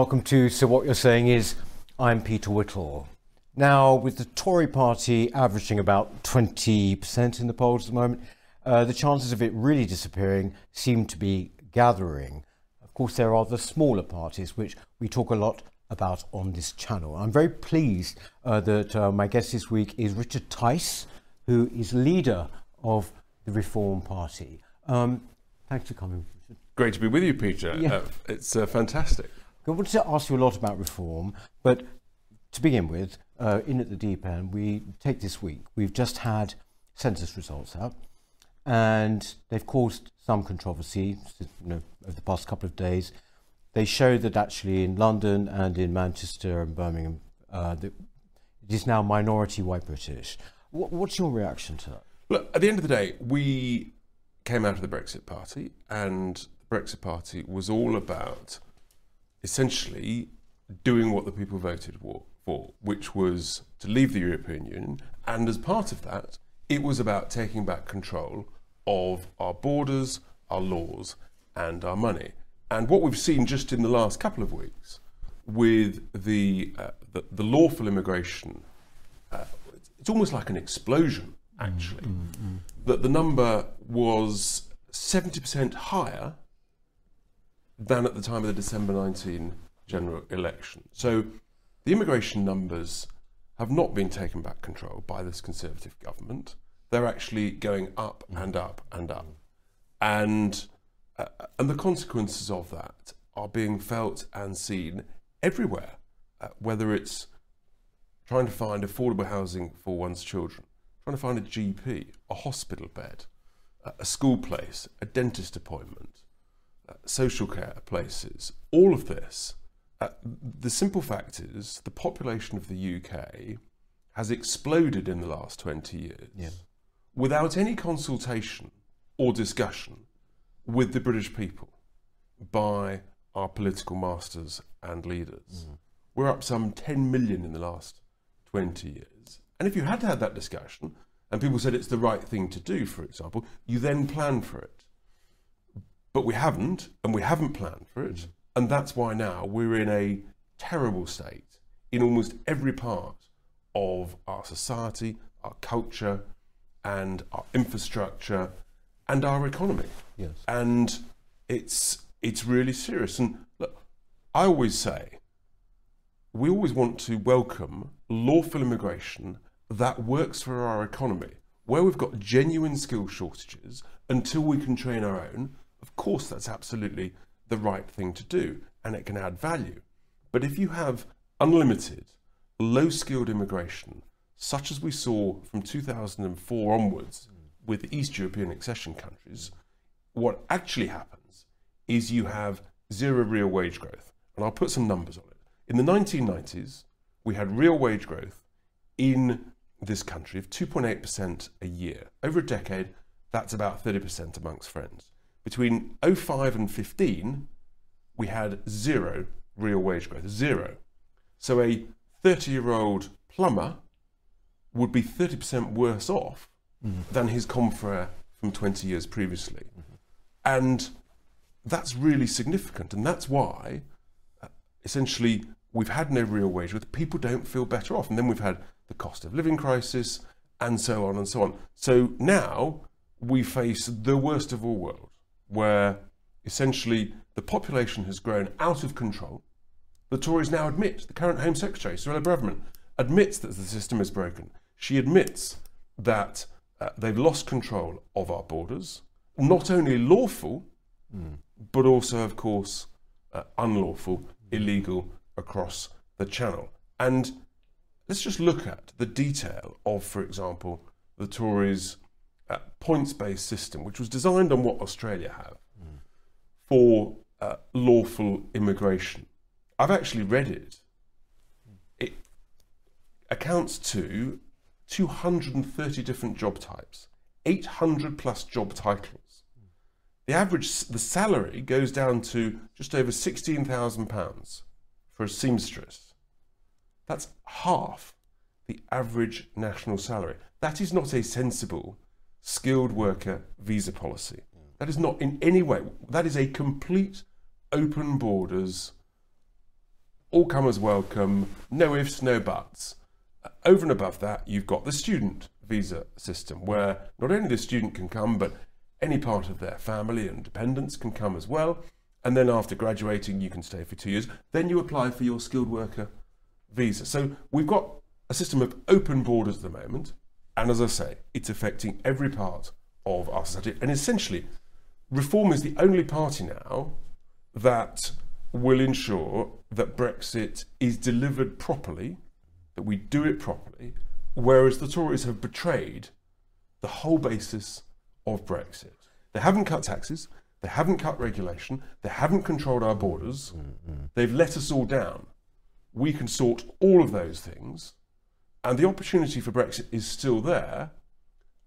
Welcome to So What You're Saying Is, I'm Peter Whittle. Now, with the Tory party averaging about 20% in the polls at the moment, uh, the chances of it really disappearing seem to be gathering. Of course, there are the smaller parties, which we talk a lot about on this channel. I'm very pleased uh, that uh, my guest this week is Richard Tice, who is leader of the Reform Party. Um, thanks for coming. Great to be with you, Peter. Yeah. Uh, it's uh, fantastic. I wanted to ask you a lot about reform, but to begin with, uh, in at the deep end, we take this week. We've just had census results out, and they've caused some controversy you know, over the past couple of days. They show that actually in London and in Manchester and Birmingham, uh, it is now minority white British. What, what's your reaction to that? Look, at the end of the day, we came out of the Brexit Party, and the Brexit Party was all about essentially doing what the people voted for, which was to leave the European Union. And as part of that, it was about taking back control of our borders, our laws, and our money. And what we've seen just in the last couple of weeks with the, uh, the, the lawful immigration, uh, it's almost like an explosion, actually. That the number was 70% higher than at the time of the December 19 general election. So the immigration numbers have not been taken back control by this Conservative government. They're actually going up and up and up. And, uh, and the consequences of that are being felt and seen everywhere, uh, whether it's trying to find affordable housing for one's children, trying to find a GP, a hospital bed, a school place, a dentist appointment, social care places, all of this. Uh, the simple fact is the population of the UK has exploded in the last 20 years Yeah. without any consultation or discussion with the British people by our political masters and leaders. We're up some 10 million in the last 20 years. And if you had had that discussion and people said it's the right thing to do, for example, you then plan for it. But we haven't, and we haven't planned for it. Mm. And that's why now we're in a terrible state in almost every part of our society, our culture, and our infrastructure, and our economy. Yes. And it's it's really serious. And look, I always say we always want to welcome lawful immigration that works for our economy. Where we've got genuine skill shortages until we can train our own, of course, that's absolutely the right thing to do and it can add value. But if you have unlimited, low skilled immigration, such as we saw from 2004 onwards with East European accession countries, what actually happens is you have zero real wage growth. And I'll put some numbers on it. In the 1990s, we had real wage growth in this country of 2.8% a year. Over a decade, that's about 30% amongst friends. Between 05 and 15, we had zero real wage growth, zero. So a 30 year old plumber would be 30% worse off than his confrere from 20 years previously. And that's really significant. And that's why, uh, essentially, we've had no real wage growth. People don't feel better off. And then we've had the cost of living crisis and so on and so on. So now we face the worst of all worlds, where essentially the population has grown out of control. The Tories now admit, the current Home Secretary, Suella Braverman, admits that the system is broken. She admits that uh, they've lost control of our borders, not only lawful, but also, of course, uh, unlawful, illegal across the channel. And let's just look at the detail of, for example, the Tories' uh, points based system, which was designed on what Australia have for uh, lawful immigration. I've actually read it. It accounts to 230 different job types, 800 plus job titles. The average, the salary goes down to just over £16,000 for a seamstress. That's half the average national salary. That is not a sensible skilled worker visa policy. That is not in any way, that is a complete open borders all comers welcome, no ifs, no buts. Over and above that, you've got the student visa system, where not only the student can come, but any part of their family and dependents can come as well. And then after graduating, you can stay for two years. Then you apply for your skilled worker visa. So we've got a system of open borders at the moment. And as I say, it's affecting every part of our society. And essentially, Reform is the only party now that will ensure that Brexit is delivered properly, that we do it properly, whereas the Tories have betrayed the whole basis of Brexit. They haven't cut taxes, they haven't cut regulation, they haven't controlled our borders, mm-hmm. they've let us all down. We can sort all of those things, and the opportunity for Brexit is still there,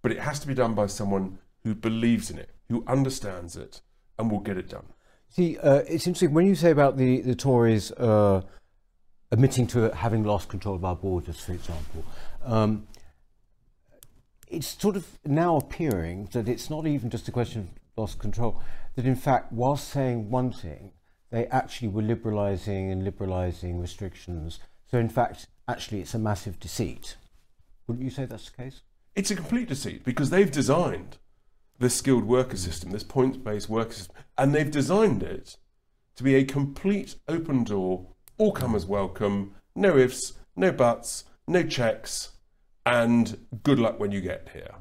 but it has to be done by someone who believes in it, who understands it, and will get it done. See, uh, it's interesting when you say about the, the Tories uh, admitting to having lost control of our borders, for example. Um, it's sort of now appearing that it's not even just a question of lost control, that in fact, whilst saying one thing, they actually were liberalising and liberalising restrictions. So, in fact, actually, it's a massive deceit. Wouldn't you say that's the case? It's a complete deceit because they've designed this skilled worker system, this points based worker system, and they've designed it to be a complete open door, all comers welcome, no ifs, no buts, no checks, and good luck when you get here.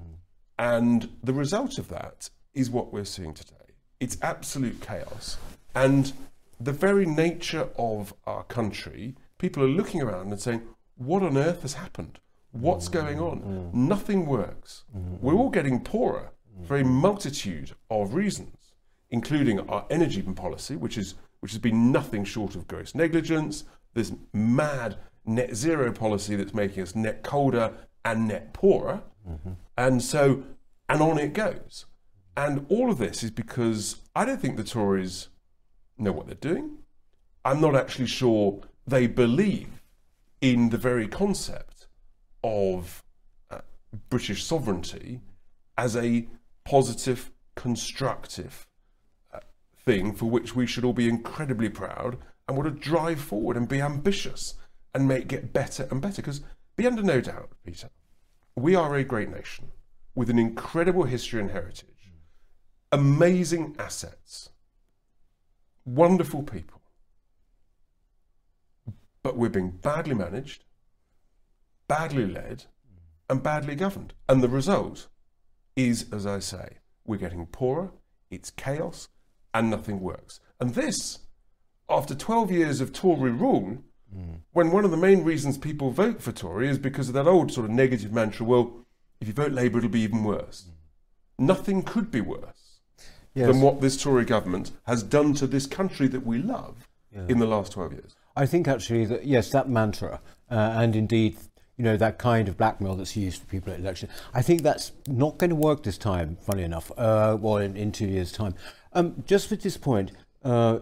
And the result of that is what we're seeing today. It's absolute chaos. And the very nature of our country, people are looking around and saying, what on earth has happened? What's mm, going on? Mm. Nothing works. Mm. We're all getting poorer for a multitude of reasons, including our energy policy, which is which has been nothing short of gross negligence. This mad net zero policy that's making us net colder and net poorer, mm-hmm. and so and on it goes. And all of this is because I don't think the Tories know what they're doing. I'm not actually sure they believe in the very concept of uh, British sovereignty as a positive, constructive uh, thing for which we should all be incredibly proud and want to drive forward and be ambitious and make it better and better. Because be under no doubt, Peter, we are a great nation with an incredible history and heritage, amazing assets, wonderful people. But we're being badly managed, badly led, and badly governed. And the result is, as I say, we're getting poorer, it's chaos, and nothing works. And this, after 12 years of Tory rule, when one of the main reasons people vote for Tory is because of that old sort of negative mantra well, if you vote Labour, it'll be even worse. Nothing could be worse Yes. than what this Tory government has done to this country that we love in the last 12 years. I think actually that yes, that mantra uh, and indeed you know that kind of blackmail that's used for people at election. I think that's not going to work this time. Funny enough, uh, well, in, in two years' time. Um, just at this point, uh,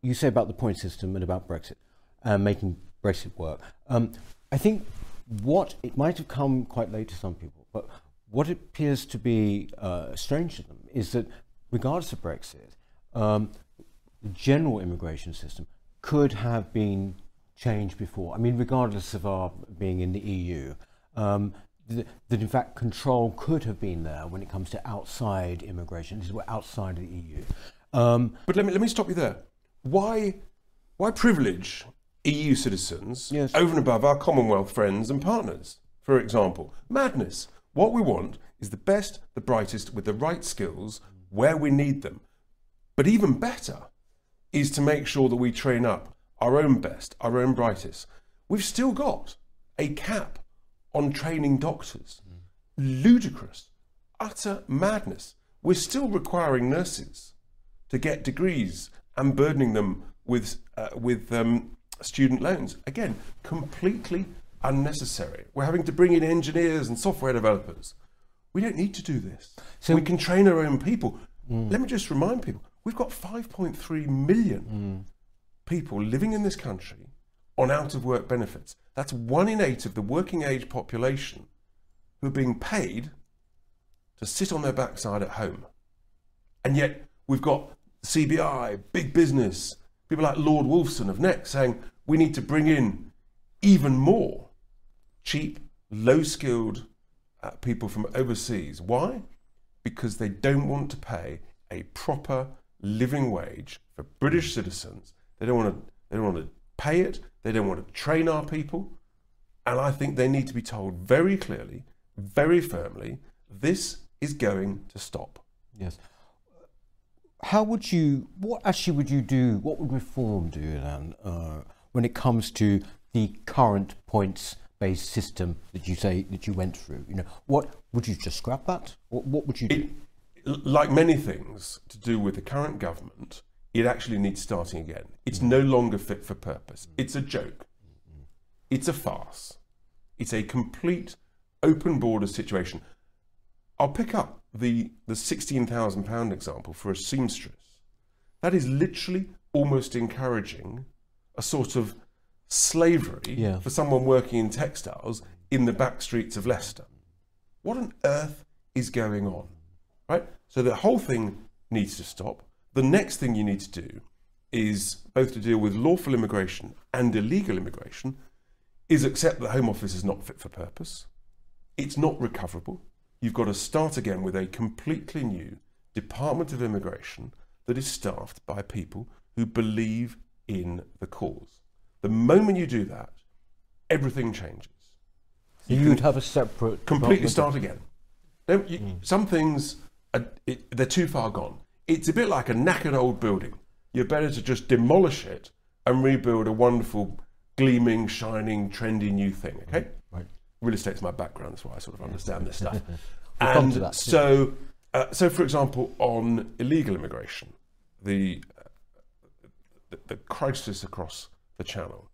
you say about the point system and about Brexit, uh, making Brexit work. Um, I think what it might have come quite late to some people, but what appears to be uh, strange to them is that, regardless of Brexit, um, the general immigration system could have been changed before. I mean, regardless of our being in the EU, um, th- that in fact control could have been there when it comes to outside immigration. This is we're outside of the EU. Um, But let me, let me stop you there. Why, why privilege EU citizens Yes. over and above our Commonwealth friends and partners, for example? Madness. What we want is the best, the brightest, with the right skills where we need them. But even better is to make sure that we train up our own best, our own brightest. We've still got a cap on training doctors. Ludicrous, utter madness. We're still requiring nurses to get degrees and burdening them with uh, with um, student loans. Again, completely unnecessary. We're having to bring in engineers and software developers. We don't need to do this. So- we can train our own people. Let me just remind people: we've got 5.3 million people living in this country on out of work benefits. That's one in eight of the working age population who are being paid to sit on their backside at home. And yet we've got CBI, big business, people like Lord Wolfson of Next saying we need to bring in even more cheap, low skilled uh, people from overseas. Why? Because they don't want to pay a proper living wage for British citizens. They don't want to. They don't want to pay it. They don't want to train our people. And I think they need to be told very clearly, very firmly, this is going to stop. Yes. How would you, what actually would you do, what would reform do then uh, when it comes to the current points based system that you say that you went through? You know, what would you just scrap that? What, what would you do? It, like many things to do with the current government, it actually needs starting again. It's no longer fit for purpose. It's a joke. It's a farce. It's a complete open border situation. I'll pick up the, the £16,000 example for a seamstress. That is literally almost encouraging a sort of slavery Yeah. for someone working in textiles in the back streets of Leicester. What on earth is going on? Right? So the whole thing needs to stop. The next thing you need to do is both to deal with lawful immigration and illegal immigration is accept that the Home Office is not fit for purpose. It's not recoverable. You've got to start again with a completely new Department of Immigration that is staffed by people who believe in the cause. The moment you do that, everything changes. So you would have a separate Completely start again. Don't you, hmm. Some things, are, it, they're too far gone. It's a bit like a knackered old building. You're better to just demolish it and rebuild a wonderful, gleaming, shining, trendy new thing. Okay? Right. real estate's my background, that's why I sort of understand this stuff. We'll and so, uh, so for example, on illegal immigration, the, uh, the the crisis across the channel,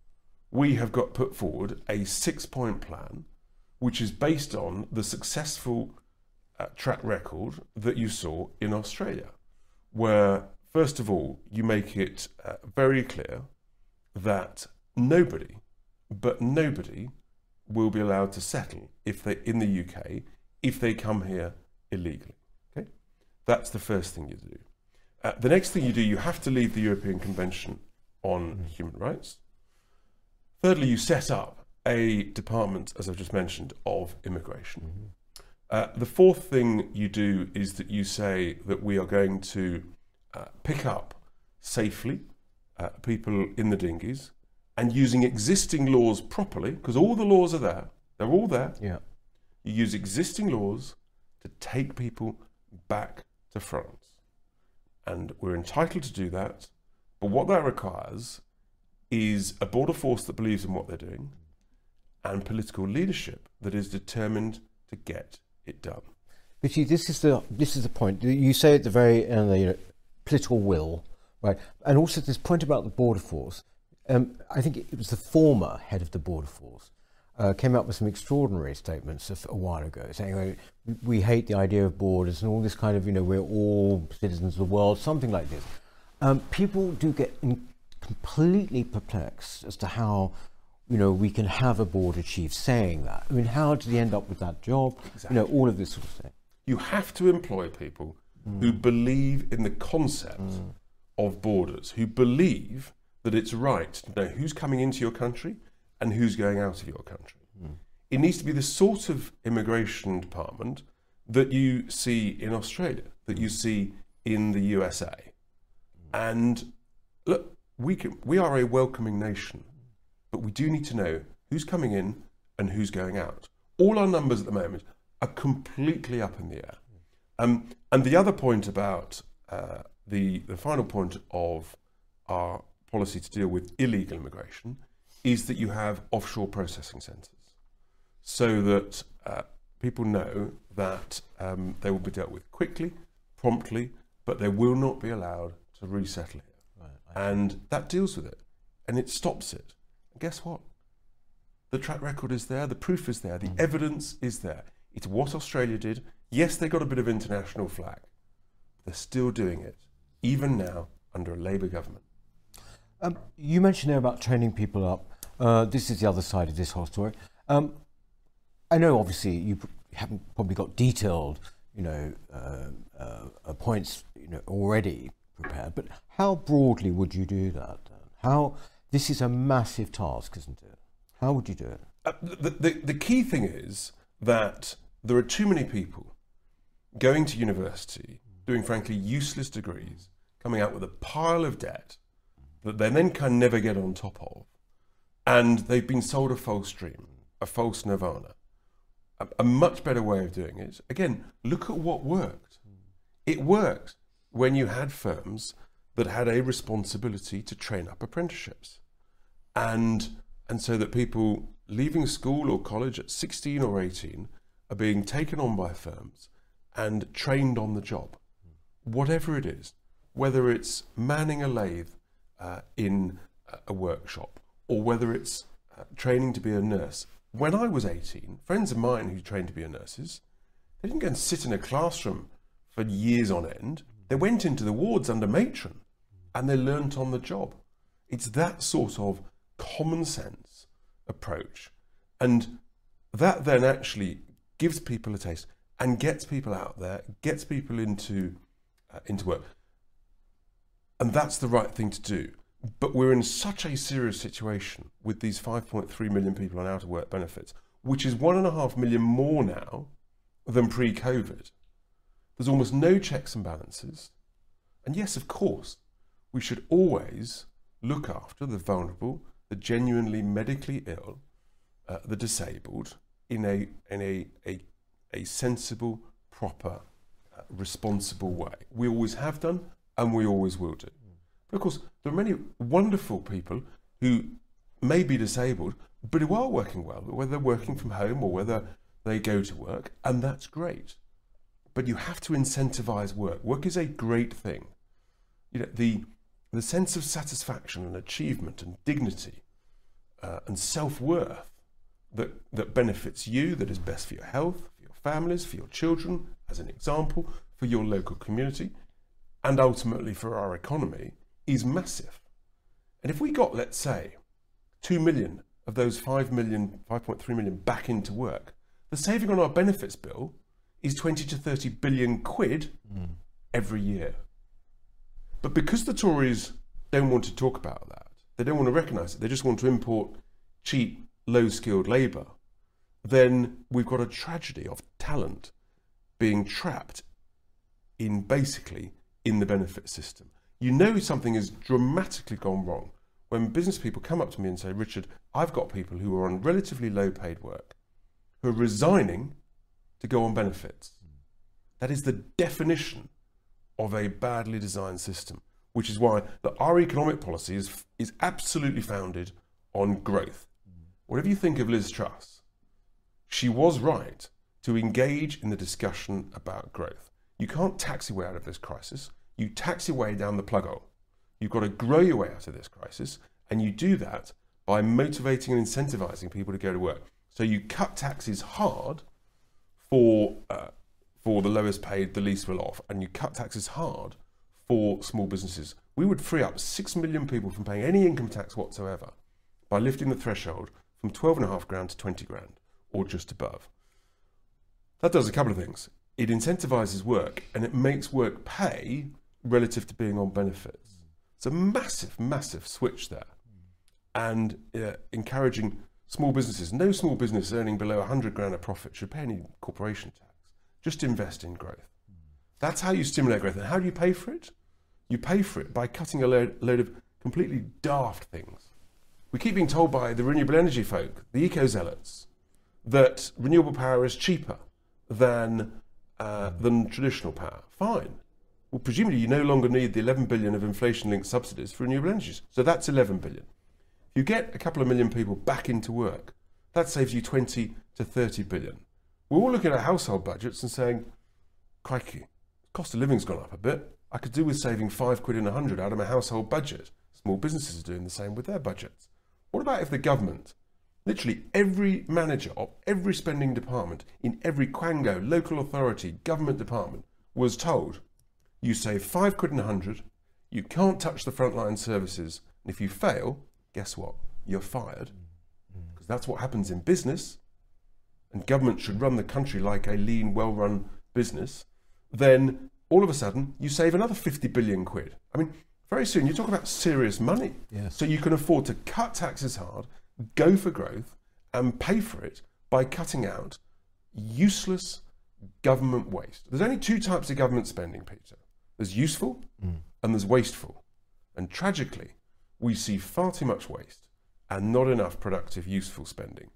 we have got put forward a six-point plan, which is based on the successful uh, track record that you saw in Australia, where first of all you make it uh, very clear that nobody, but nobody, will be allowed to settle if they in the UK if they come here illegally. Okay, that's the first thing you do. Uh, the next thing you do, you have to leave the European Convention on Human Rights. Thirdly, you set up a department, as I've just mentioned, of immigration. Uh, the fourth thing you do is that you say that we are going to uh, pick up safely uh, people in the dinghies and using existing laws properly, because all the laws are there, they're all there. Yeah. You use existing laws to take people back to France. And we're entitled to do that. But what that requires is a border force that believes in what they're doing and political leadership that is determined to get it done. But see, this is the this is the point. You say at the very end, you know, political will, right? And also this point about the border force. Um, I think it was the former head of the border force uh, came up with some extraordinary statements a, a while ago, saying "Oh, we hate the idea of borders and all this kind of, you know, we're all citizens of the world, something like this. Um, people do get completely perplexed as to how. You know, we can have a border chief saying that. I mean, how did he end up with that job? Exactly. You know, all of this sort of thing. You have to employ people who mm. believe in the concept mm. of borders, who believe that it's right to know who's coming into your country and who's going out of your country. Mm. It needs to be the sort of immigration department that you see in Australia, that you see in the USA. And look, we, can, we are a welcoming nation, but we do need to know who's coming in and who's going out. All our numbers at the moment are completely up in the air. Um, and the other point about uh, the, the final point of our policy to deal with illegal immigration is that you have offshore processing centres so that uh, people know that um, they will be dealt with quickly, promptly, but they will not be allowed to resettle here. And that deals with it and it stops it. And guess what? The track record is there, the proof is there, the evidence is there. It's what Australia did. Yes, they got a bit of international flag. They're still doing it, even now under a Labour government. Um, you mentioned there about training people up. Uh, this is the other side of this whole story. Um, I know, obviously, you haven't probably got detailed, you know, uh, uh, uh, points, you know, already prepared. But how broadly would you do that? How this is a massive task, isn't it? How would you do it? Uh, the, the, the key thing is that there are too many people going to university, doing frankly useless degrees, coming out with a pile of debt that they then can never get on top of, and they've been sold a false dream, a false nirvana. A, a much better way of doing it, again, look at what worked. It worked when you had firms that had a responsibility to train up apprenticeships. And, and so that people leaving school or college at 16 or 18 are being taken on by firms and trained on the job, whatever it is, whether it's manning a lathe uh, in a workshop or whether it's uh, training to be a nurse. When I was 18, friends of mine who trained to be nurses, they didn't go and sit in a classroom for years on end. They went into the wards under matron and they learnt on the job. It's that sort of common sense approach. And that then actually gives people a taste and gets people out there, gets people into, uh, into work. And that's the right thing to do. But we're in such a serious situation with these 5.3 million people on out of work benefits, which is one and a half million more now than pre COVID. There's almost no checks and balances. And yes, of course, we should always look after the vulnerable, the genuinely medically ill, uh, the disabled in a, in a, a, a sensible, proper, uh, responsible way. We always have done and we always will do. But of course, there are many wonderful people who may be disabled, but who are working well, whether they're working from home or whether they go to work, and that's great. But you have to incentivize work. Work is a great thing. You know, the, the sense of satisfaction and achievement and dignity uh, and self worth that, that benefits you, that is best for your health, for your families, for your children, as an example, for your local community, and ultimately for our economy is massive. And if we got, let's say, 2 million of those 5 million, 5.3 million back into work, the saving on our benefits bill is 20 to 30 billion quid mm. every year. But because the Tories don't want to talk about that, they don't want to recognise it, they just want to import cheap, low skilled labour, then we've got a tragedy of talent being trapped in basically in the benefit system. You know something has dramatically gone wrong when business people come up to me and say, Richard, I've got people who are on relatively low paid work who are resigning to go on benefits. That is the definition of a badly designed system, which is why the, our economic policy is, is absolutely founded on growth. Whatever you think of Liz Truss, she was right to engage in the discussion about growth. You can't tax your way out of this crisis. You tax your way down the plug hole. You've got to grow your way out of this crisis, and you do that by motivating and incentivizing people to go to work. So you cut taxes hard for uh, for the lowest paid, the least well off, and you cut taxes hard for small businesses. We would free up six million people from paying any income tax whatsoever by lifting the threshold from twelve and a half grand to twenty grand or just above. That does a couple of things. It incentivizes work and it makes work pay relative to being on benefits. It's a massive, massive switch there. And uh, encouraging small businesses, no small business earning below 100 grand a profit should pay any corporation tax. Just invest in growth. That's how you stimulate growth. And how do you pay for it? You pay for it by cutting a load, load of completely daft things. We keep being told by the renewable energy folk, the eco zealots, that renewable power is cheaper than, uh, than traditional power. Fine. Well, presumably you no longer need the 11 billion of inflation-linked subsidies for renewable energies. So that's 11 billion. If you get a couple of million people back into work, that saves you 20 to 30 billion. We're all looking at household budgets and saying, crikey, cost of living's gone up a bit. I could do with saving five quid in a hundred out of my household budget. Small businesses are doing the same with their budgets. What about if the government, literally every manager of every spending department in every quango, local authority, government department was told you save five quid in a hundred, you can't touch the frontline services, and if you fail, guess what? You're fired. Mm. Because that's what happens in business, and government should run the country like a lean, well run business. Then all of a sudden you save another 50 billion quid. I mean, very soon you talk about serious money. Yes. So you can afford to cut taxes hard, go for growth, and pay for it by cutting out useless government waste. There's only two types of government spending, Peter. There's useful mm. and there's wasteful. And tragically, we see far too much waste and not enough productive, useful spending.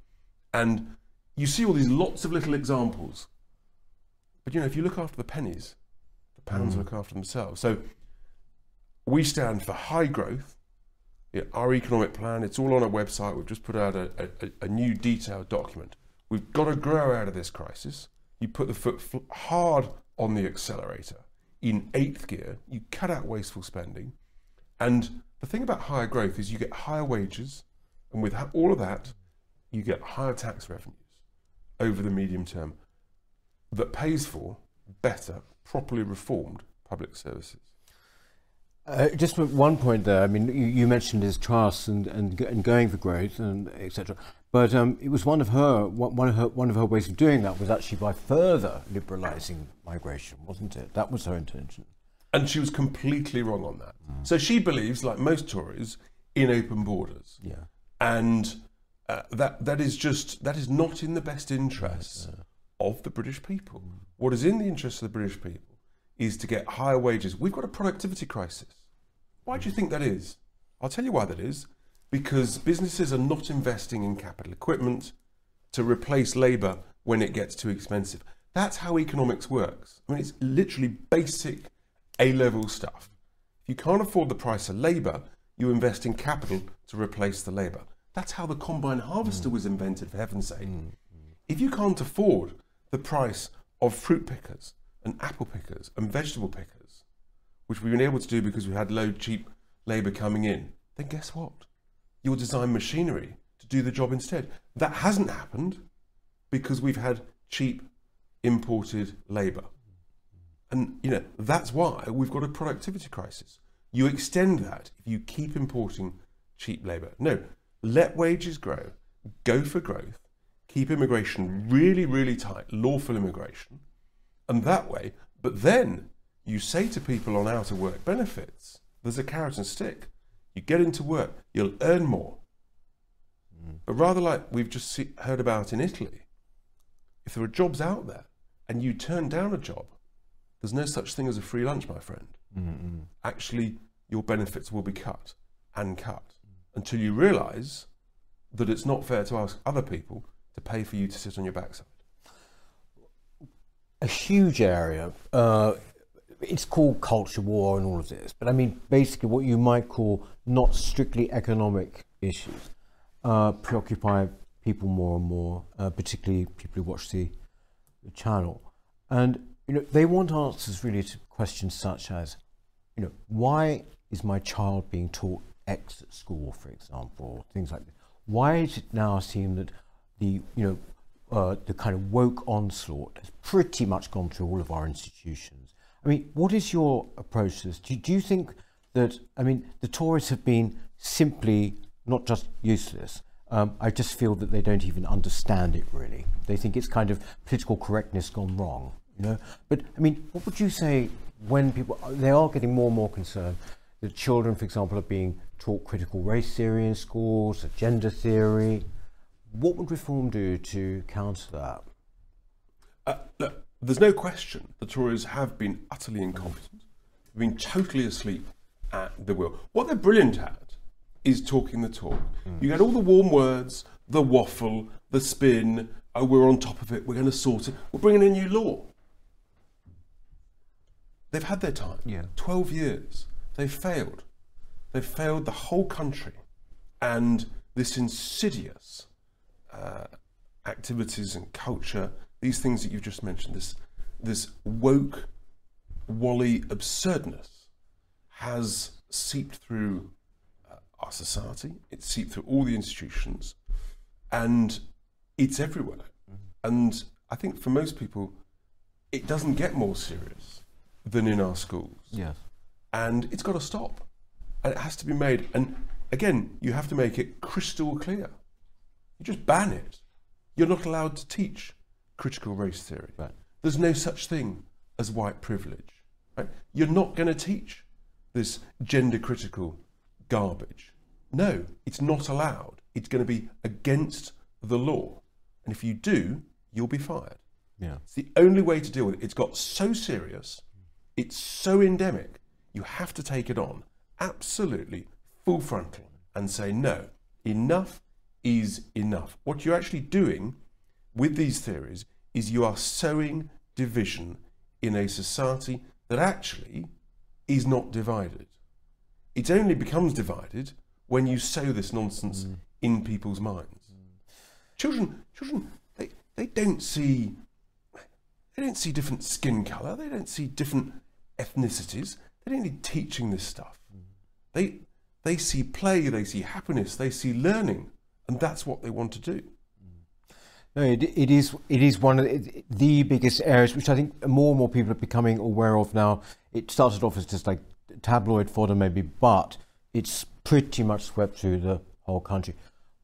And you see all these lots of little examples. But you know, if you look after the pennies, the pounds mm. look after themselves. So we stand for high growth. Our economic plan, it's all on our website. We've just put out a, a, a new detailed document. We've got to grow out of this crisis. You put the foot hard on the accelerator. In eighth gear, you cut out wasteful spending. And the thing about higher growth is you get higher wages. And with ha- all of that, you get higher tax revenues over the medium term that pays for better, properly reformed public services. Uh, just one point there, I mean, you, you mentioned Liz Truss and, and, and going for growth and etc. But um, it was one of her one of her one of her ways of doing that was actually by further liberalising migration, wasn't it? That was her intention. And she was completely wrong on that. So she believes, like most Tories, in open borders. Yeah. And uh, that, that is just, that is not in the best interests of the British people. What is in the interest of the British people is to get higher wages. We've got a productivity crisis. Why do you think that is? I'll tell you why that is. Because businesses are not investing in capital equipment to replace labour when it gets too expensive. That's how economics works. I mean, it's literally basic A level stuff. If you can't afford the price of labour, you invest in capital to replace the labour. That's how the combine harvester mm. was invented, for heaven's sake. Mm, if you can't afford the price of fruit pickers and apple pickers and vegetable pickers, which we've been able to do because we had low cheap labour coming in, then guess what? You'll design machinery to do the job instead. That hasn't happened because we've had cheap imported labour. And you know, that's why we've got a productivity crisis. You extend that if you keep importing cheap labour. No, let wages grow, go for growth, keep immigration really, really tight, lawful immigration, and that way, but then you say to people on out of work benefits, there's a carrot and stick. You get into work, you'll earn more. But rather like we've just see, heard about in Italy, if there are jobs out there and you turn down a job, there's no such thing as a free lunch, my friend. Mm-hmm. Actually, your benefits will be cut and cut until you realise that it's not fair to ask other people to pay for you to sit on your backside. a huge area. Uh, it's called culture war and all of this, but I mean, basically, what you might call not strictly economic issues uh, preoccupy people more and more, uh, particularly people who watch the, the channel. And you know, they want answers really to questions such as, you know, why is my child being taught X at school, for example, things like this. Why is it now seem that the you know uh, the kind of woke onslaught has pretty much gone through all of our institutions? I mean, what is your approach to this? Do, do you think that I mean the Tories have been simply not just useless? Um, I just feel that they don't even understand it really. They think it's kind of political correctness gone wrong, you know. But I mean, what would you say when people they are getting more and more concerned that children, for example, are being taught critical race theory in schools, gender theory? What would reform do to counter that? Uh, look, there's no question the Tories have been utterly incompetent, they've been totally asleep at the wheel. What they're brilliant at is talking the talk. You get all the warm words, the waffle, the spin. Oh, we're on top of it. We're going to sort it. We're bringing a new law. They've had their time. Yeah. 12 years. They've failed. They've failed the whole country. And this insidious uh, activities and culture, these things that you've just mentioned, this, this woke, wally absurdness has seeped through uh, our society, it's seeped through all the institutions, and it's everywhere. And I think for most people, it doesn't get more serious than in our schools Yes. And it's got to stop and it has to be made and again you have to make it crystal clear you just ban it you're not allowed to teach critical race theory Right. there's no such thing as white privilege Right? You're not going to teach this gender critical garbage. No, it's not allowed. It's going to be against the law. And if you do, you'll be fired. Yeah. It's the only way to deal with it. It's got so serious, it's so endemic, you have to take it on absolutely full frontal and say, no, enough is enough. What you're actually doing with these theories is you are sowing division in a society that actually is not divided. It only becomes divided when you sow this nonsense Mm. in people's minds. Children, children, they, they don't see they don't see different skin colour, they don't see different ethnicities. They don't need teaching this stuff. They they see play, they see happiness, they see learning, and that's what they want to do. No, it, it is it is one of the, the biggest areas which I think more and more people are becoming aware of now. It started off as just like tabloid fodder maybe, but it's pretty much swept through the whole country.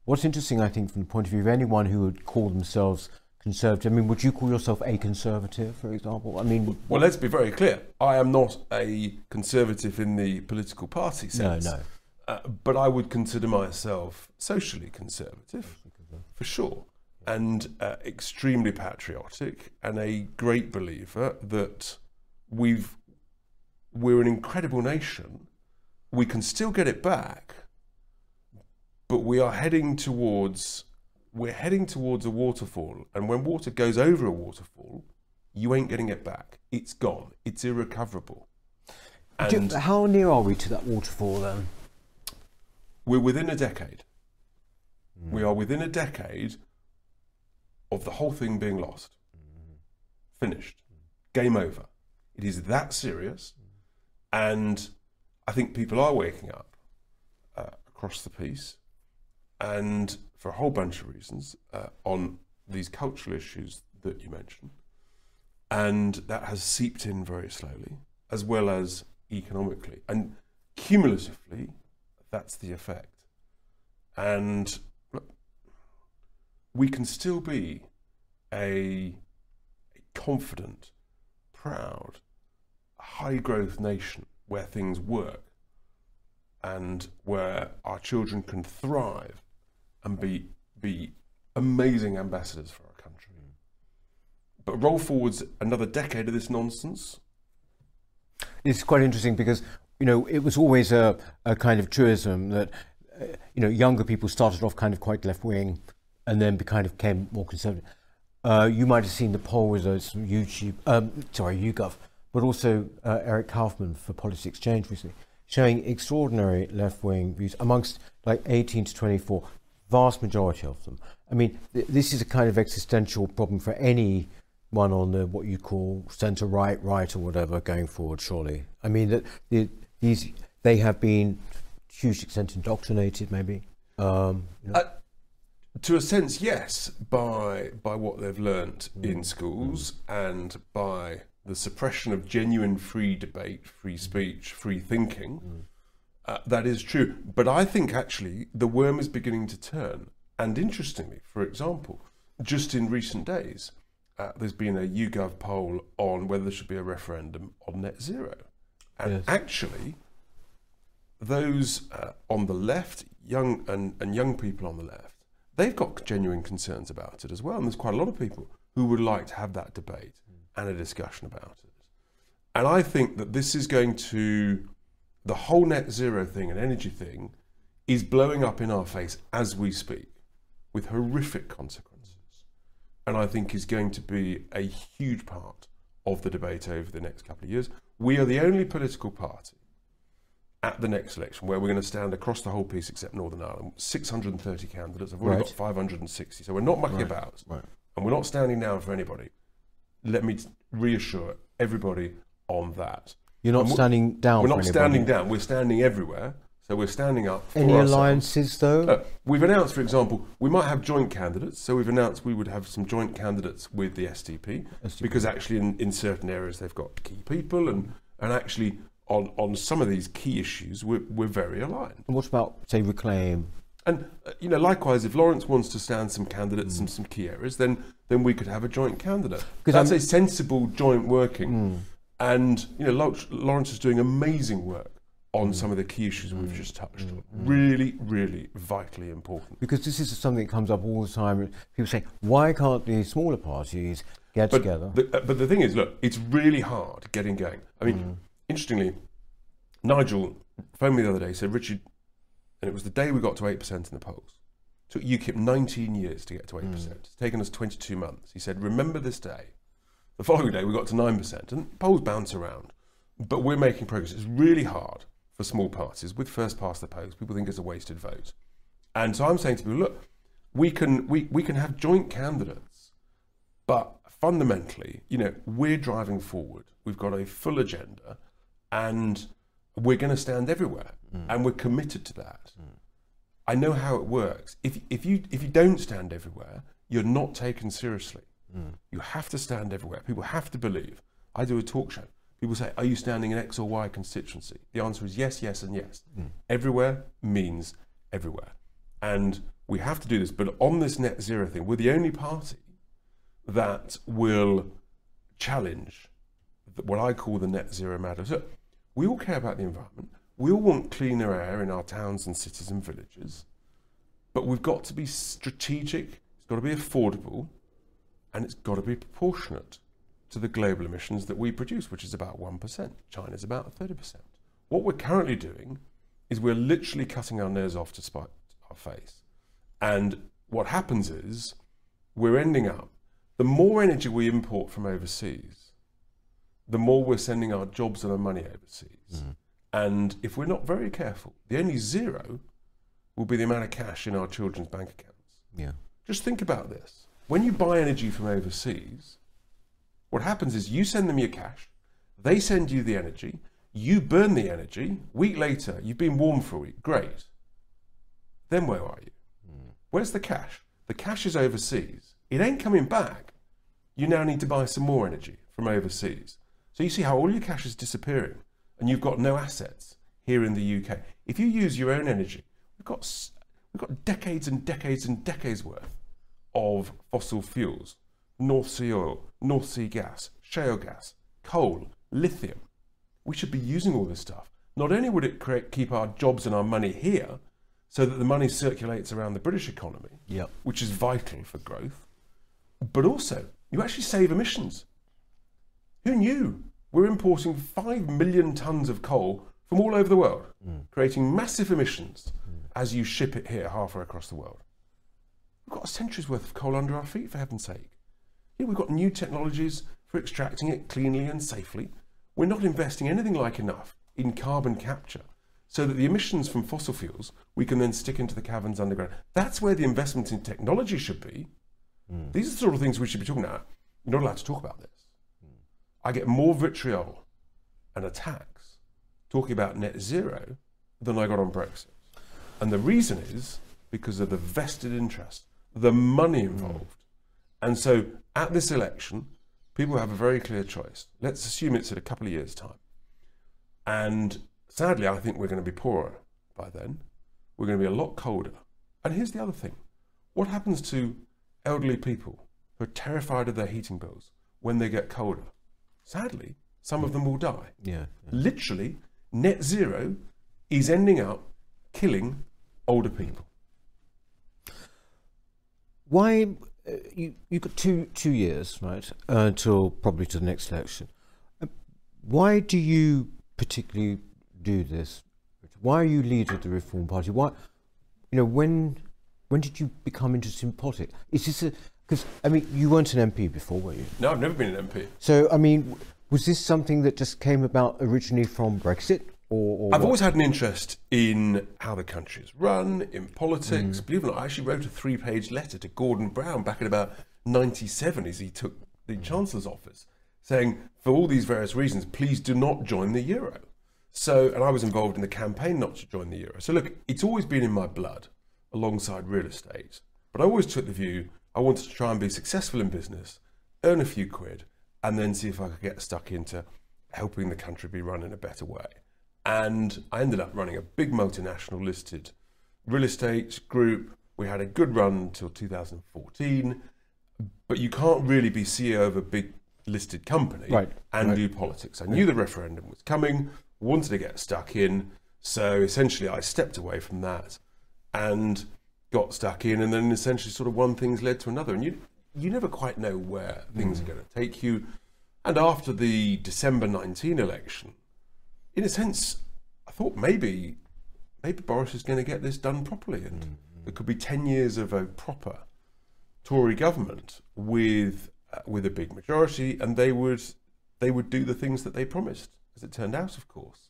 What's interesting, I think, from the point of view of anyone who would call themselves conservative, I mean, would you call yourself a conservative, for example? I mean, Well, let's be very clear. I am not a conservative in the political party no, sense. no. Uh, but I would consider myself socially conservative, for sure, and uh, extremely patriotic, and a great believer that we've we're an incredible nation. We can still get it back, but we are heading towards we're heading towards a waterfall, and when water goes over a waterfall, you ain't getting it back. It's gone. It's irrecoverable. And how near are we to that waterfall then? we're within a decade. We are within a decade of the whole thing being lost. Finished. Game over. It is that serious. And I think people are waking up uh, across the piece and for a whole bunch of reasons uh, on these cultural issues that you mentioned. And that has seeped in very slowly, as well as economically. And cumulatively, that's the effect. And look, we can still be a, a confident, proud, high growth nation where things work and where our children can thrive and be, be amazing ambassadors for our country. But roll forwards another decade of this nonsense, It's quite interesting because you know it was always a, a kind of truism that uh, you know younger people started off kind of quite left wing, and then kind of became more conservative. Uh, you might have seen the poll results from YouTube, um, sorry, YouGov, but also uh, Eric Kaufman for Policy Exchange recently, showing extraordinary left wing views amongst like 18 to 24, vast majority of them. I mean, th- this is a kind of existential problem for any one on the what you call centre right, right, or whatever going forward. Surely, I mean that the, these they have been to a huge extent indoctrinated, maybe. Um, you know. Uh, to a sense, yes, by by what they've learnt in schools and by the suppression of genuine free debate, free speech, free thinking. Uh, that is true, but I think actually the worm is beginning to turn. And interestingly, for example, just in recent days, uh, there's been a YouGov poll on whether there should be a referendum on net zero, and Yes. actually, those uh, on the left, young and, and young people on the left, they've got genuine concerns about it as well. And there's quite a lot of people who would like to have that debate and a discussion about it. And I think that this is going to, the whole net zero thing and energy thing is blowing up in our face as we speak with horrific consequences. And I think is going to be a huge part of the debate over the next couple of years. We are the only political party at the next election where we're going to stand across the whole piece except Northern Ireland. 630 candidates. I've already Right. got 560. So we're not mucking Right. about. Right. And we're not standing down for anybody. Let me reassure everybody on that. You're not standing down. we're not standing down. We're standing everywhere. So we're standing up for Any ourselves. alliances, though? Uh, we've announced, for example, we might have joint candidates. So we've announced we would have some joint candidates with the SDP SDP. because actually in, in certain areas they've got key people and, and actually on, on some of these key issues we're, we're very aligned. And what about, say, Reclaim? And uh, you know, likewise, if Laurence wants to stand some candidates in some key areas, then then we could have a joint candidate. 'Cause That's I'm- a sensible joint working. And you know, Laurence is doing amazing work Mm. on some of the key issues we've just touched on. Really, really vitally important. Because this is something that comes up all the time. People say, why can't the smaller parties get But together? the, uh, but the thing is, look, it's really hard getting going. I mean, Mm. interestingly, Nigel phoned me the other day. Said Richard, and it was the day we got to eight percent in the polls. It Took UKIP 19 years to get to 8%. Mm. It's taken us 22 months. He said, remember this day. The following day, we got to 9%, and polls bounce around. But we're making progress. It's really hard for small parties with first past the post. People think it's a wasted vote. And so I'm saying to people, look, we can, we, we can have joint candidates, but fundamentally, you know, we're driving forward. We've got a full agenda, and we're going to stand everywhere, mm. and we're committed to that. Mm. I know how it works. If, if, you, if you don't stand everywhere, you're not taken seriously. Mm. You have to stand everywhere. People have to believe. I do a talk show. People say, Are you standing in X or Y constituency? The answer is yes, yes, and yes. Mm. Everywhere means everywhere. And we have to do this. But on this net zero thing, we're the only party that will challenge what I call the net zero matter. So we all care about the environment. We all want cleaner air in our towns and cities and villages. But we've got to be strategic, it's got to be affordable, and it's got to be proportionate to the global emissions that we produce, which is about 1%. China's about 30%. What we're currently doing is we're literally cutting our nose off to spite our face. And what happens is we're ending up, the more energy we import from overseas, the more we're sending our jobs and our money overseas. Mm-hmm. And if we're not very careful, the only zero will be the amount of cash in our children's bank accounts. yeah. Just think about this. When you buy energy from overseas, what happens is you send them your cash, they send you the energy, you burn the energy, week later, you've been warm for a week, great. Then where are you? Hmm. Where's the cash? The cash is overseas. It ain't coming back. You now need to buy some more energy from overseas. So you see how all your cash is disappearing and you've got no assets here in the UK. If you use your own energy, we've got, we've got decades and decades and decades worth of fossil fuels North Sea oil, North Sea gas, shale gas, coal, lithium. We should be using all this stuff. Not only would it create, keep our jobs and our money here so that the money circulates around the British economy, Yep. which is vital for growth, but also you actually save emissions. Who knew? We're importing 5 million tons of coal from all over the world, mm. creating massive emissions mm. as you ship it here halfway across the world. We've got a century's worth of coal under our feet, for heaven's sake. Yeah, we've got new technologies for extracting it cleanly and safely. We're not investing anything like enough in carbon capture so that the emissions from fossil fuels we can then stick into the caverns underground. That's where the investment in technology should be. Hmm. These are the sort of things we should be talking about. You're not allowed to talk about this. Hmm. I get more vitriol and attacks talking about net zero than I got on Brexit. And the reason is because of the vested interest, the money involved. And so at this election, people have a very clear choice. Let's assume it's in a couple of years' time. And sadly, I think we're going to be poorer by then. We're going to be a lot colder. And here's the other thing what happens to elderly people who are terrified of their heating bills when they get colder? Sadly, some of them will die. Yeah. Literally, net zero is ending up killing older people. Why uh, you you got two two years right uh, until probably to the next election? Uh, Why do you particularly do this? Why are you leader of the Reform Party? Why, you know, when when did you become interested in politics? Is this a because I mean you weren't an MP before, were you? No, I've never been an MP. So I mean, was this something that just came about originally from Brexit, or, or I've what? always had an interest in how the country is run, in politics. Mm. Believe it or not, I actually wrote a three page letter to Gordon Brown back in about 97 as he took the mm. Chancellor's office, saying, for all these various reasons, please do not join the Euro. So, and I was involved in the campaign not to join the Euro. So, look, it's always been in my blood alongside real estate. But I always took the view I wanted to try and be successful in business, earn a few quid, and then see if I could get stuck into helping the country be run in a better way. And I ended up running a big multinational listed real estate group. We had a good run until 2014. But you can't really be CEO of a big listed company Right, and right. do politics. I knew the referendum was coming, wanted to get stuck in, so essentially I stepped away from that and got stuck in, and then essentially sort of one thing's led to another, and you you never quite know where things hmm. are going to take you. And after the December 19 election, in a sense, I thought maybe maybe Boris is going to get this done properly, and there could be 10 years of a proper Tory government with uh, with a big majority, and they would they would do the things that they promised. As it turned out, of course,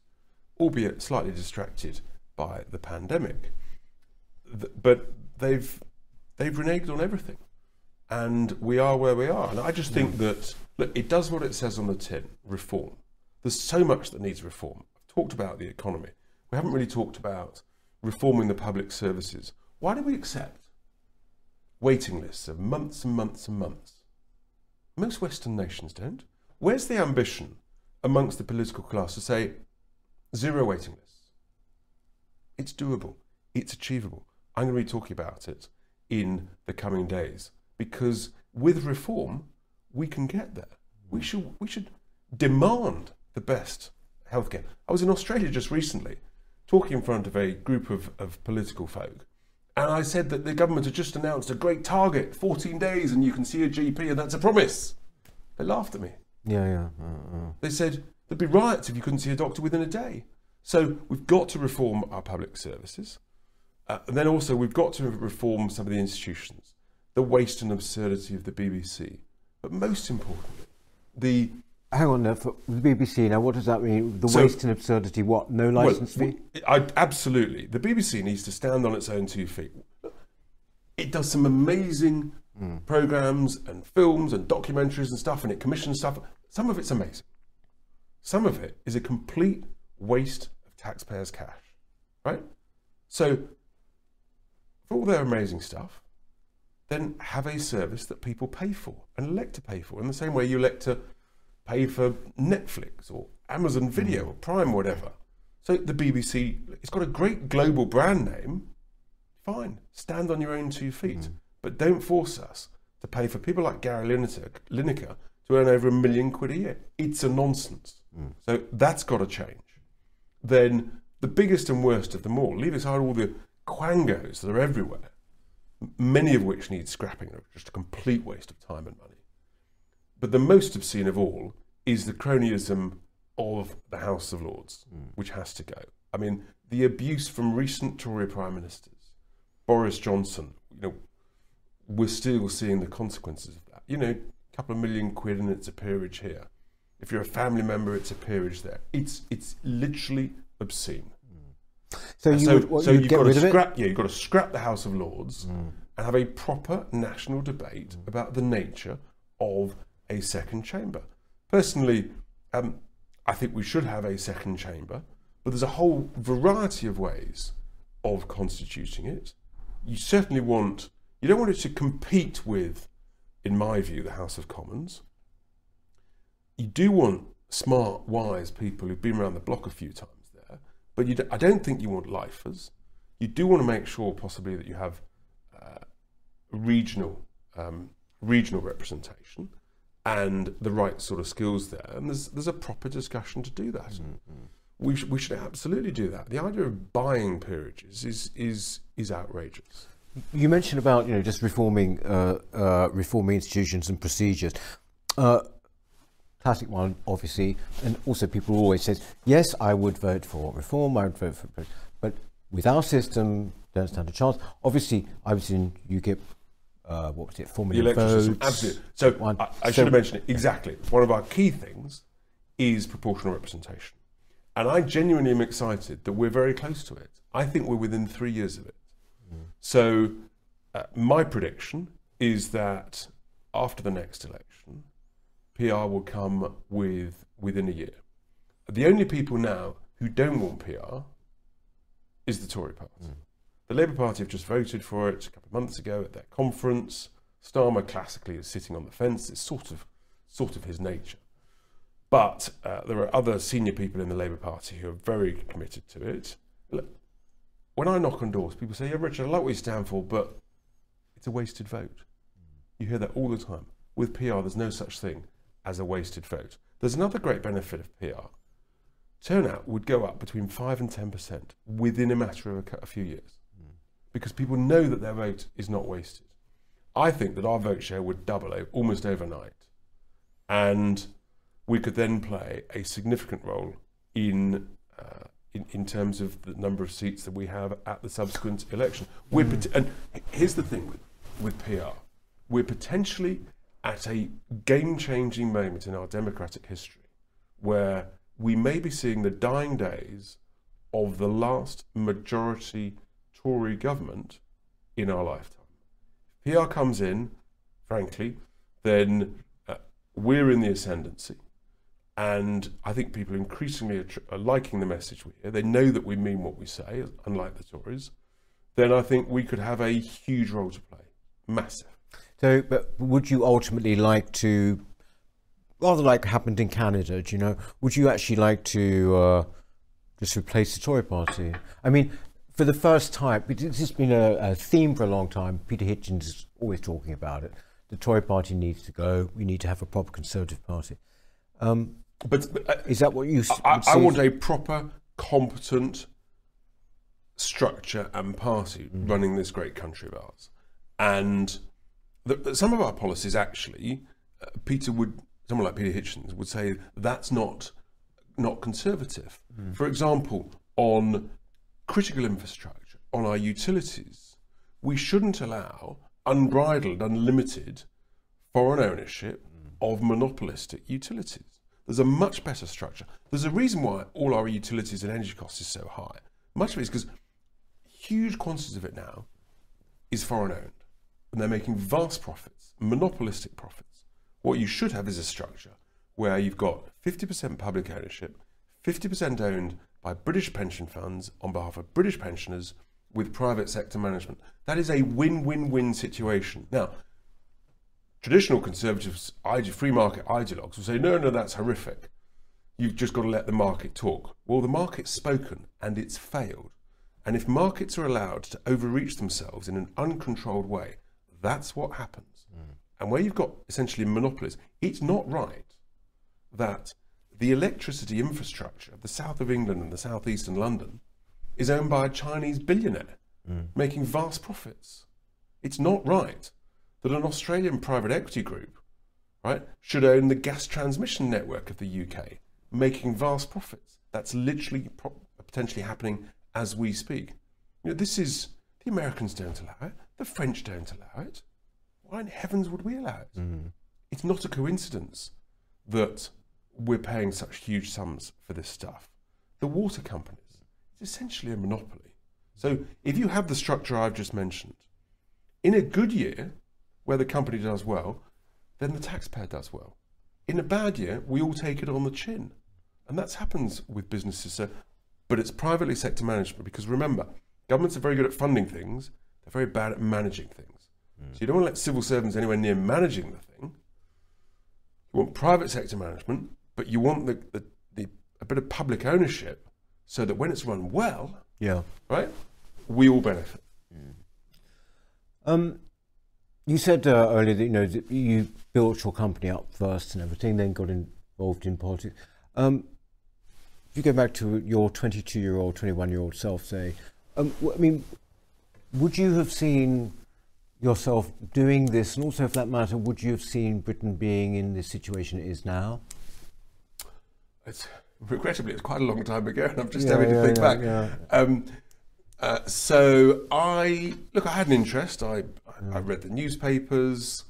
albeit slightly distracted by the pandemic, Th- but they've they've reneged on everything, and we are where we are. And I just think that look, it does what it says on the tin: reform. There's so much that needs reform. I've talked about the economy. We haven't really talked about reforming the public services. Why do we accept waiting lists of months and months and months? Most Western nations don't. Where's the ambition amongst the political class to say zero waiting lists? It's doable. It's achievable. I'm going to be talking about it in the coming days because with reform, we can get there. We should, we should demand the best healthcare. I was in Australia just recently talking in front of a group of, of political folk. And I said that the government had just announced a great target 14 days and you can see a GP, and that's a promise. They laughed at me. Yeah, yeah. Uh, uh. They said there'd be riots if you couldn't see a doctor within a day. So we've got to reform our public services. Uh, and then also we've got to reform some of the institutions, the waste and absurdity of the BBC. But most importantly, the Hang on for the BBC now, what does that mean? The So- waste and absurdity, what? No license well, fee? I, absolutely. The BBC needs to stand on its own two feet. It does some amazing hmm. programs and films and documentaries and stuff, and it commissions stuff. Some of it's amazing. Some of it is a complete waste of taxpayers' cash, right? So, for all their amazing stuff, then have a service that people pay for and elect to pay for in the same way you elect to pay for Netflix or Amazon Video or Prime, or whatever. So the BBC, it's got a great global brand name. Fine, stand on your own two feet, mm. but don't force us to pay for people like Gary Lineker, Lineker to earn over a million quid a year. It's a nonsense. Mm. So that's got to change. Then the biggest and worst of them all, leave aside all the quangos that are everywhere, many of which need scrapping, are just a complete waste of time and money. But the most obscene of all is the cronyism of the House of Lords, hmm. which has to go. I mean, the abuse from recent Tory prime ministers, Boris Johnson, you know, we're still seeing the consequences of that. You know, a couple of million quid and it's a peerage here. If you're a family member, it's a peerage there. It's it's literally obscene. Hmm. So you so would, what, so you've got to scrap yeah, you've got to scrap the House of Lords hmm. and have a proper national debate about the nature of a second chamber. Personally, um, I think we should have a second chamber, but there's a whole variety of ways of constituting it. You certainly want you don't want it to compete with, in my view, the House of Commons. You do want smart, wise people who've been around the block a few times there, but don't, I don't think you want lifers. You do want to make sure, possibly, that you have uh, regional um, regional representation and the right sort of skills there. And there's there's a proper discussion to do that. We should, we should absolutely do that. The idea of buying peerages is is is outrageous. You mentioned about you know just reforming uh, uh, reforming institutions and procedures. Uh, classic one, obviously, and also people always says yes, I would vote for reform. I would vote for, but with our system, don't stand a chance. Obviously, I was in UKIP. Uh, what was it? Four The million votes. system, absolutely. So One- I, I should have mentioned it exactly. One of our key things is proportional representation, and I genuinely am excited that we're very close to it. I think we're within three years of it. So uh, my prediction is that after the next election, PR will come with within a year. The only people now who don't want PR is the Tory party. The Labour Party have just voted for it a couple of months ago at their conference. Starmer classically is sitting on the fence. It's sort of, sort of his nature. But uh, there are other senior people in the Labour Party who are very committed to it. Look, when I knock on doors, people say, "Yeah, Richard, I like what you stand for, but it's a wasted vote." You hear that all the time. With PR, there's no such thing as a wasted vote. There's another great benefit of PR. Turnout would go up between 5 and 10% within a matter of a, a few years because people know that their vote is not wasted. I think that our vote share would double almost overnight. And we could then play a significant role in, uh, in, in terms of the number of seats that we have at the subsequent election. We're pot- and here's the thing with, with PR we're potentially at a game changing moment in our democratic history where we may be seeing the dying days of the last majority Tory government in our lifetime. If PR comes in, frankly, then uh, we're in the ascendancy. And I think people increasingly are, are liking the message we hear. They know that we mean what we say, unlike the Tories. Then I think we could have a huge role to play. Massive. So, but would you ultimately like to, rather like happened in Canada, do you know, would you actually like to uh, just replace the Tory party? I mean, for the first time, this has been a, a theme for a long time. Peter Hitchens is always talking about it. The Tory party needs to go. We need to have a proper Conservative party. Um, But, but uh, is that what you I, I want a proper, competent structure and party running this great country of ours. And the, some of our policies, actually, uh, Peter would, someone like Peter Hitchens would say that's not not conservative. For example, on critical infrastructure, on our utilities, we shouldn't allow unbridled, unlimited foreign ownership of monopolistic utilities. There's a much better structure. There's a reason why all our utilities and energy costs is so high. Much of it is because huge quantities of it now is foreign owned and they're making vast profits, monopolistic profits. What you should have is a structure where you've got 50% public ownership, 50% owned by British pension funds on behalf of British pensioners with private sector management. That is a win win win situation. Now, traditional conservatives, free market ideologues will say, no, no, that's horrific. You've just got to let the market talk. Well, the market's spoken and it's failed. And if markets are allowed to overreach themselves in an uncontrolled way, that's what happens. Mm. And where you've got essentially monopolies, it's not right that the electricity infrastructure of the south of England and the southeast and London is owned by a Chinese billionaire hmm. making vast profits. It's not right that an Australian private equity group, right, should own the gas transmission network of the UK, making vast profits. That's literally pro- potentially happening as we speak. You know, this is the Americans don't allow it, the French don't allow it. Why in heavens would we allow it? Hmm. It's not a coincidence that we're paying such huge sums for this stuff. The water companies, it's essentially a monopoly. So if you have the structure I've just mentioned, in a good year, where the company does well, then the taxpayer does well. In a bad year, we all take it on the chin. And that happens with businesses. So, but it's privately sector management because remember, governments are very good at funding things, they're very bad at managing things. Hmm. So you don't want to let civil servants anywhere near managing the thing. You want private sector management, but you want the, the, the a bit of public ownership so that when it's run well, Yeah. right, we all benefit. Um, you said uh, earlier that you know that you built your company up first and everything, then got involved in politics. Um, if you go back to your 22-year-old, 21-year-old self, say, um, I mean, would you have seen yourself doing this, and also, for that matter, would you have seen Britain being in the situation it is now? It's regrettably it's quite a long time ago, and I'm just Yeah, having to yeah, think yeah, back. Um, uh, so I look, I had an interest. I I, read the newspapers,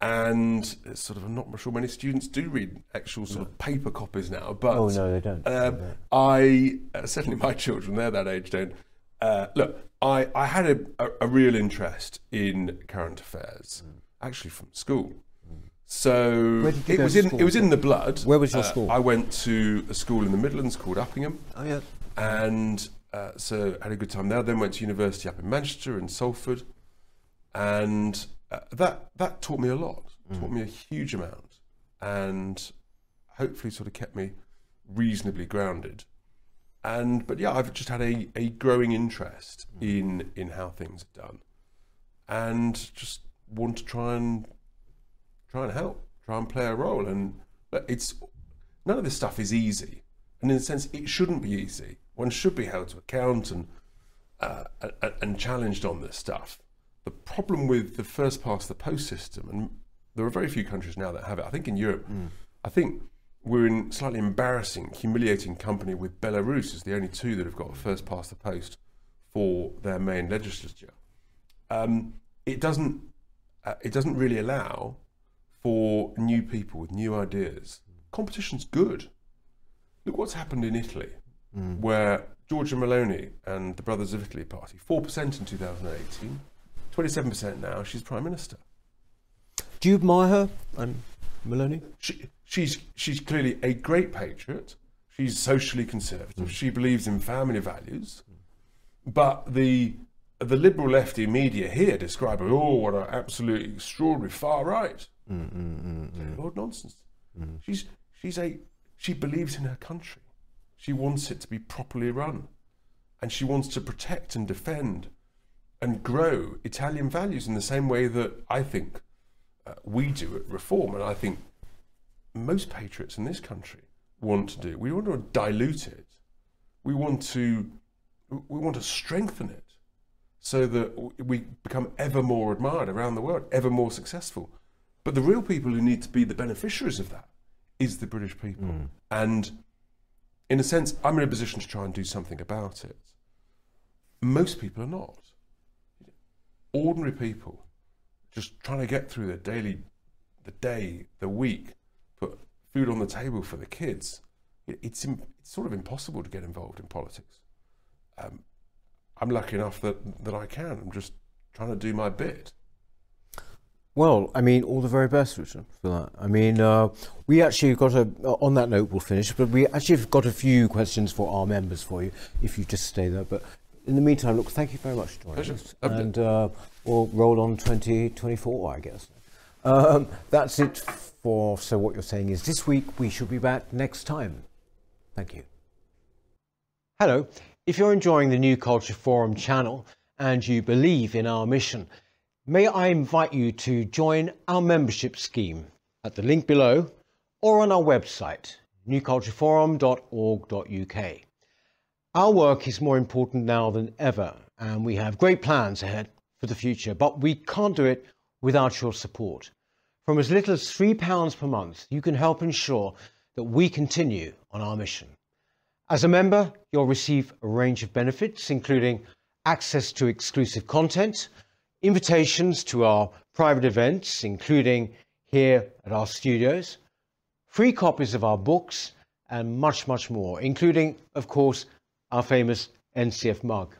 and it's sort of I'm not sure many students do read actual sort of paper copies now. But Oh no, they don't. um, I uh, certainly my children, they're that age, don't. Uh, look, I, I had a, a, a real interest in current affairs, actually from school. So Where did you it was in it was in the blood. Where was your Uh, school? I went to a school in the Midlands called Uppingham, oh yeah. and uh, so had a good time there. Then went to university up in Manchester and Salford, and uh, that that taught me a lot. Taught me a huge amount, and hopefully sort of kept me reasonably grounded. And but yeah, I've just had a, a growing interest in in how things are done, and just want to try and try and help, try and play a role. And it's none of this stuff is easy, and in a sense, it shouldn't be easy. One should be held to account and uh, and challenged on this stuff. The problem with the first past the post system, and there are very few countries now that have it. I think in Europe, mm. I think we're in slightly embarrassing, humiliating company with Belarus is the only two that have got first past the post for their main legislature. Um, it doesn't uh, it doesn't really allow for new people with new ideas. Competition's good. Look what's happened in Italy, mm. where Giorgia Meloni and the Brothers of Italy party, 4% in 2018, 27% now, she's Prime Minister. Do you admire her and Meloni? She, she's, she's clearly a great patriot. She's socially conservative. Mm. She believes in family values. But the the liberal lefty media here describe her, oh, what an absolutely extraordinary far right. Mm, mm, mm, mm. Lord nonsense. Mm. She's she's a she believes in her country. She wants it to be properly run, and she wants to protect and defend and grow Italian values in the same way that I think uh, we do at Reform, and I think most patriots in this country want to do. We want to dilute it. We want to we want to strengthen it so that we become ever more admired around the world, ever more successful. But the real people who need to be the beneficiaries of that is the British people. Mm. And in a sense, I'm in a position to try and do something about it. Most people are not. Ordinary people just trying to get through their daily, the day, the week, put food on the table for the kids. It's, it's sort of impossible to get involved in politics. Um, I'm lucky enough that, that I can. I'm just trying to do my bit. Well, I mean, all the very best, Richard, for that. I mean, uh, we actually got a, uh, on that note, we'll finish, but we actually have got a few questions for our members for you, if you just stay there. But in the meantime, look, thank you very much for joining us. And uh, we'll roll on 2024, I guess. Um, that's it for So What You're Saying is this week we should be back next time. Thank you. Hello. If you're enjoying the New Culture Forum channel and you believe in our mission, may I invite you to join our membership scheme at the link below or on our website, newcultureforum.org.uk. Our work is more important now than ever, and we have great plans ahead for the future, but we can't do it without your support. From as little as £3 per month, you can help ensure that we continue on our mission. As a member, you'll receive a range of benefits, including access to exclusive content, invitations to our private events, including here at our studios, free copies of our books, and much, much more, including, of course, our famous NCF mug.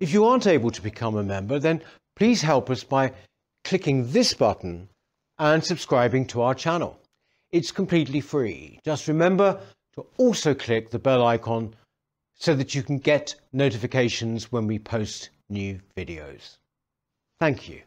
If you aren't able to become a member, then please help us by clicking this button and subscribing to our channel. It's completely free. Just remember to also click the bell icon so that you can get notifications when we post new videos. Thank you.